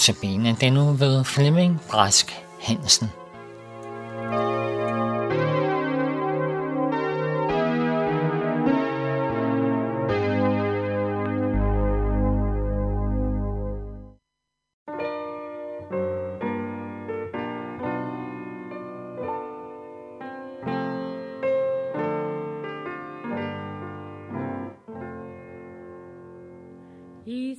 Notabene den nu ved Flemming Brask Hansen. I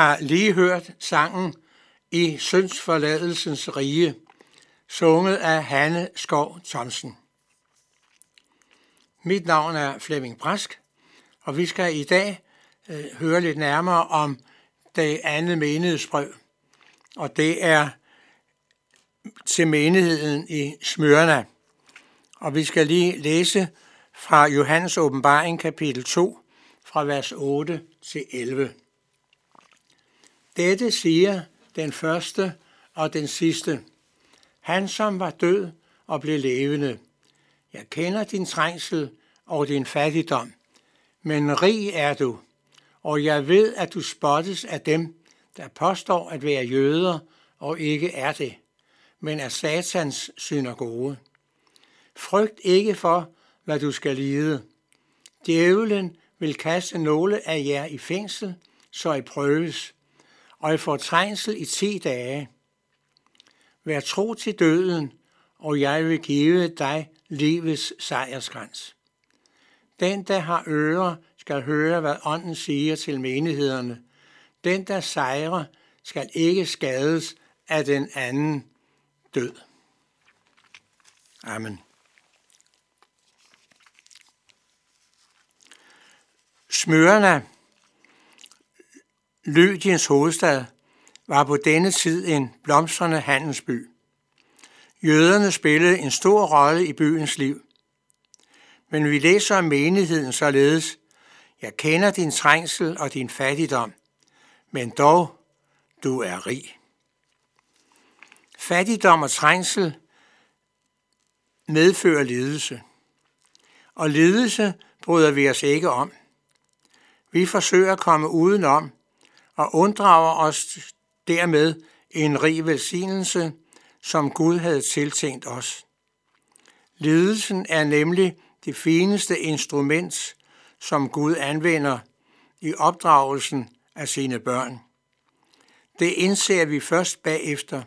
har lige hørt sangen i Syndsforladelsens rige, sunget af Hanne Skov Thomsen. Mit navn er Flemming Brask, og vi skal i dag øh, høre lidt nærmere om det andet menighedsbrev, og det er til menigheden i Smyrna. Og vi skal lige læse fra Johannes åbenbaring kapitel 2, fra vers 8 til 11. Dette siger den første og den sidste. Han, som var død og blev levende. Jeg kender din trængsel og din fattigdom, men rig er du, og jeg ved, at du spottes af dem, der påstår at være jøder og ikke er det, men er satans synagoge. Frygt ikke for, hvad du skal lide. Djævlen vil kaste nogle af jer i fængsel, så I prøves, og I får trængsel i ti dage. Vær tro til døden, og jeg vil give dig livets sejrskrans. Den, der har ører, skal høre, hvad ånden siger til menighederne. Den, der sejrer, skal ikke skades af den anden død. Amen. Smørerne Lydiens hovedstad, var på denne tid en blomstrende handelsby. Jøderne spillede en stor rolle i byens liv. Men vi læser om menigheden således, jeg kender din trængsel og din fattigdom, men dog, du er rig. Fattigdom og trængsel medfører lidelse. Og lidelse bryder vi os ikke om. Vi forsøger at komme udenom og unddrager os dermed en rig velsignelse, som Gud havde tiltænkt os. Lidelsen er nemlig det fineste instrument, som Gud anvender i opdragelsen af sine børn. Det indser vi først bagefter,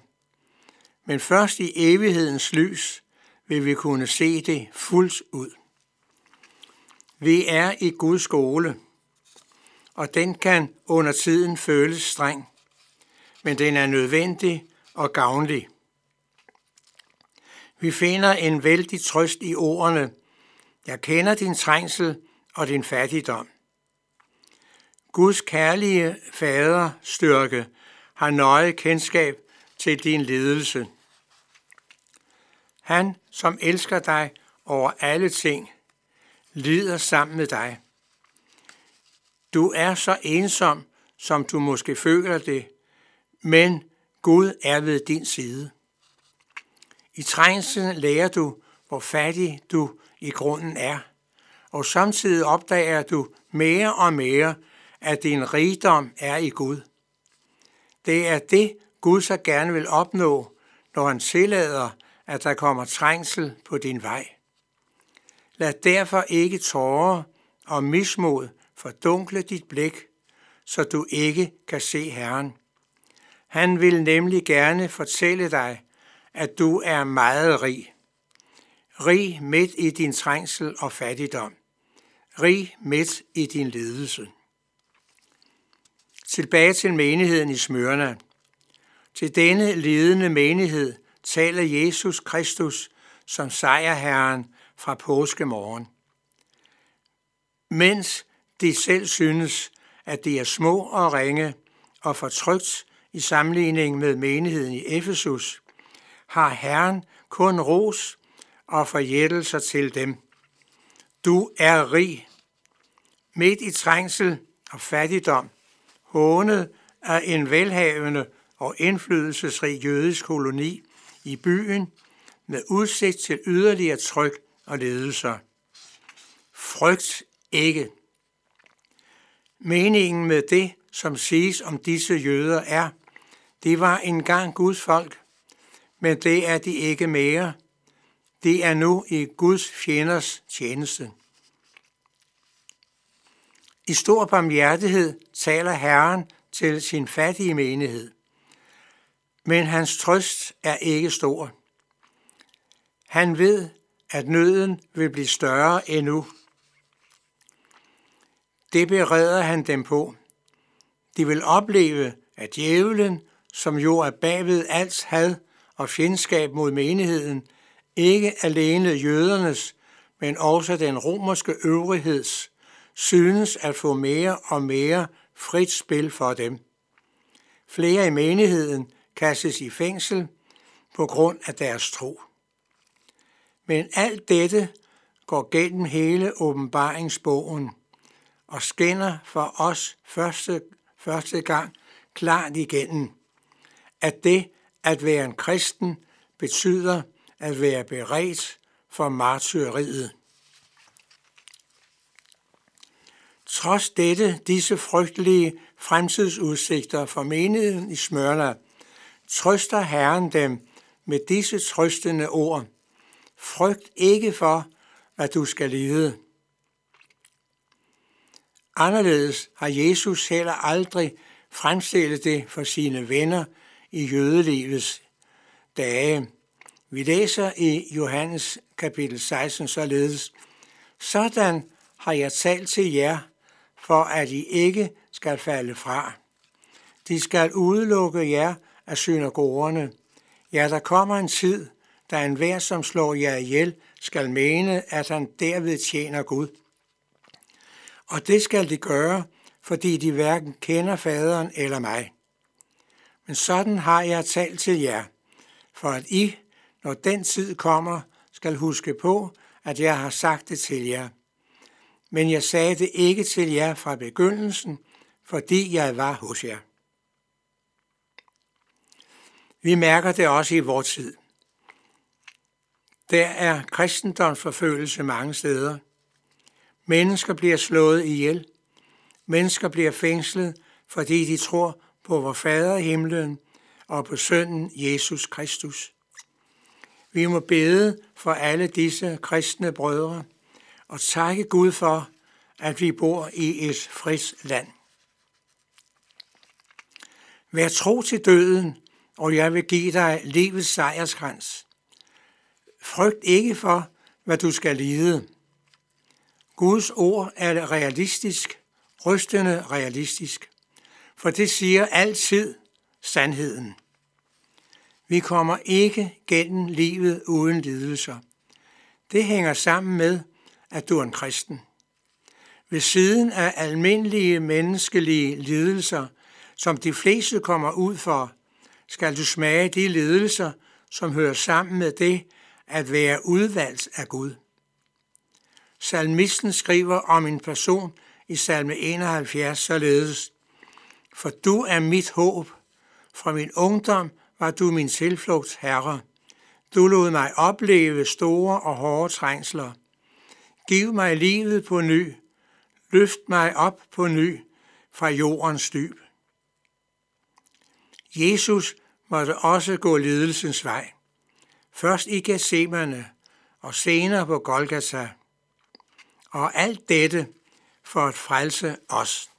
men først i evighedens lys vil vi kunne se det fuldt ud. Vi er i Guds skole, og den kan under tiden føles streng, men den er nødvendig og gavnlig. Vi finder en vældig trøst i ordene, jeg kender din trængsel og din fattigdom. Guds kærlige fader styrke har nøje kendskab til din ledelse. Han, som elsker dig over alle ting, lider sammen med dig. Du er så ensom, som du måske føler det, men Gud er ved din side. I trængslen lærer du, hvor fattig du i grunden er, og samtidig opdager du mere og mere, at din rigdom er i Gud. Det er det, Gud så gerne vil opnå, når han tillader, at der kommer trængsel på din vej. Lad derfor ikke tårer og mismod fordunkle dit blik, så du ikke kan se Herren. Han vil nemlig gerne fortælle dig, at du er meget rig. Rig midt i din trængsel og fattigdom. Rig midt i din ledelse. Tilbage til menigheden i Smørna. Til denne ledende menighed taler Jesus Kristus som sejrherren fra påskemorgen. Mens de selv synes, at de er små og ringe og fortrykt i sammenligning med menigheden i Efesus, har Herren kun ros og forjættelser til dem. Du er rig, midt i trængsel og fattigdom, hånet af en velhavende og indflydelsesrig jødisk koloni i byen med udsigt til yderligere tryk og ledelser. Frygt ikke. Meningen med det, som siges om disse jøder, er, det var engang Guds folk, men det er de ikke mere. Det er nu i Guds fjenders tjeneste. I stor barmhjertighed taler Herren til sin fattige menighed. Men hans trøst er ikke stor. Han ved, at nøden vil blive større endnu. Det bereder han dem på. De vil opleve, at djævlen, som jo er bagved alts had og fjendskab mod menigheden, ikke alene jødernes, men også den romerske øvrigheds, synes at få mere og mere frit spil for dem. Flere i menigheden kastes i fængsel på grund af deres tro. Men alt dette går gennem hele åbenbaringsbogen og skinner for os første, første gang klart igennem, at det at være en kristen betyder at være beredt for martyriet. Trods dette, disse frygtelige fremtidsudsigter for menigheden i Smørna, trøster Herren dem med disse trøstende ord. Frygt ikke for, hvad du skal lide. Anderledes har Jesus heller aldrig fremstillet det for sine venner i jødelivets dage. Vi læser i Johannes kapitel 16 således, Sådan har jeg talt til jer, for at I ikke skal falde fra. De skal udelukke jer af synagogerne. Ja, der kommer en tid, da enhver, som slår jer ihjel, skal mene, at han derved tjener Gud. Og det skal de gøre, fordi de hverken kender faderen eller mig. Men sådan har jeg talt til jer, for at I, når den tid kommer, skal huske på, at jeg har sagt det til jer. Men jeg sagde det ikke til jer fra begyndelsen, fordi jeg var hos jer. Vi mærker det også i vores tid. Der er kristendomsforfølgelse mange steder. Mennesker bliver slået ihjel. Mennesker bliver fængslet, fordi de tror på vor Fader i himlen og på Sønnen Jesus Kristus. Vi må bede for alle disse kristne brødre og takke Gud for, at vi bor i et frit land. Vær tro til døden, og jeg vil give dig livets sejrskrans. Frygt ikke for, hvad du skal lide. Guds ord er realistisk, rystende realistisk, for det siger altid sandheden. Vi kommer ikke gennem livet uden lidelser. Det hænger sammen med, at du er en kristen. Ved siden af almindelige menneskelige lidelser, som de fleste kommer ud for, skal du smage de lidelser, som hører sammen med det at være udvalgt af Gud. Salmisten skriver om en person i salme 71 således, For du er mit håb. Fra min ungdom var du min tilflugt, Herre. Du lod mig opleve store og hårde trængsler. Giv mig livet på ny. Løft mig op på ny fra jordens dyb. Jesus måtte også gå lidelsens vej. Først i Gethsemane og senere på Golgata. Og alt dette for at frelse os.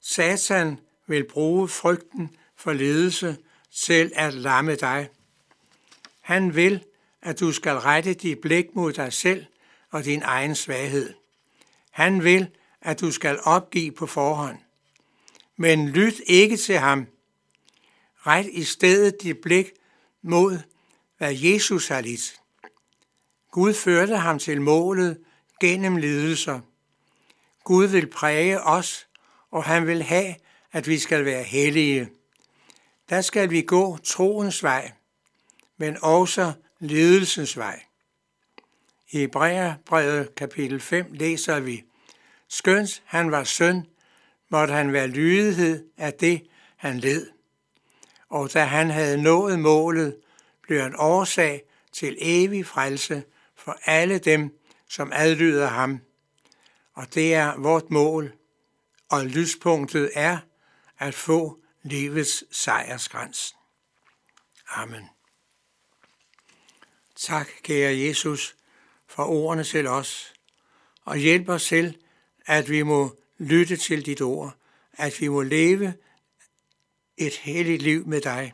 Satan vil bruge frygten for ledelse til at lamme dig. Han vil, at du skal rette dit blik mod dig selv og din egen svaghed. Han vil, at du skal opgive på forhånd. Men lyt ikke til ham. Ret i stedet dit blik mod, hvad Jesus har lidt. Gud førte ham til målet gennem lidelser. Gud vil præge os, og han vil have, at vi skal være hellige. Der skal vi gå troens vej, men også lidelsens vej. I Hebræerbrevet kapitel 5 læser vi, Skønt han var søn, måtte han være lydighed af det, han led. Og da han havde nået målet, blev han årsag til evig frelse for alle dem, som adlyder ham. Og det er vort mål, og lyspunktet er at få livets sejrskrans. Amen. Tak, kære Jesus, for ordene til os, og hjælp os til, at vi må lytte til dit ord, at vi må leve et helligt liv med dig,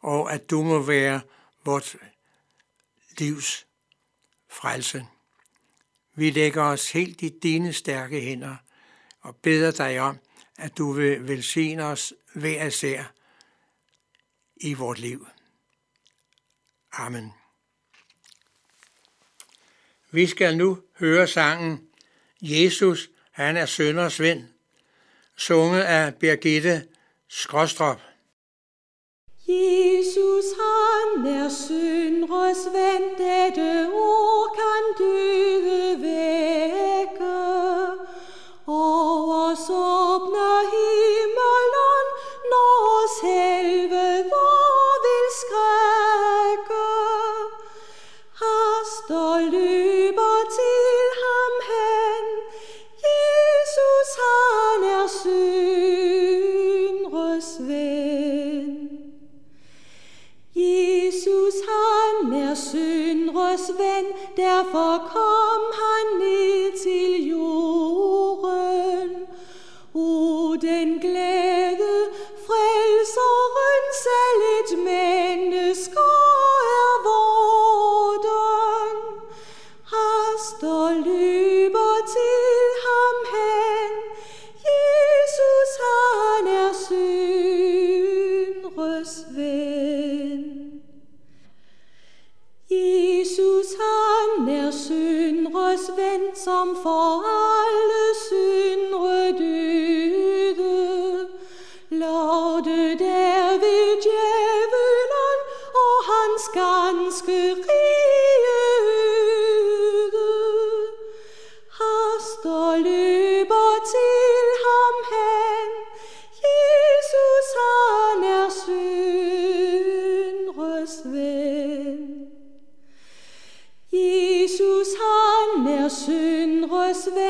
og at du må være vort livs frelse. Vi lægger os helt i dine stærke hænder og beder dig om, at du vil velsigne os hver især i vort liv. Amen. Vi skal nu høre sangen Jesus, han er sønders ven, sunget af Birgitte Skråstrop. Jesus han er syndres ven, dette ord ven, derfor ven, som for syndres værd.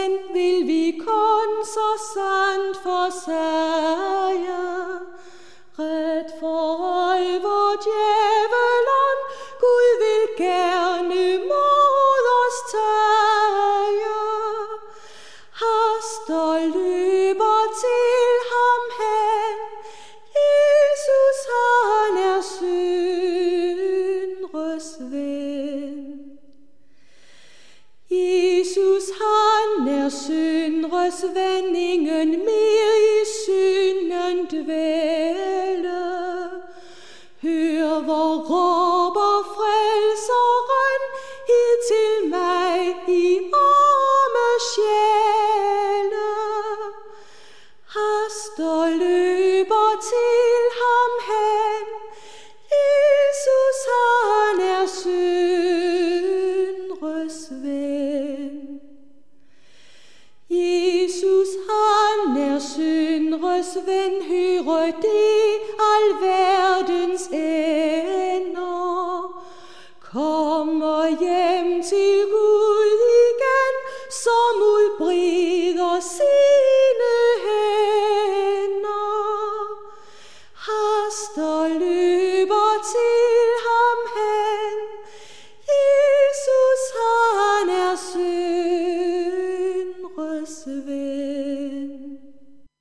han er syndres vendingen mere i synden dvæle. Hør, hvor råd Guds ven hører de al verdens ender. Kommer hjem til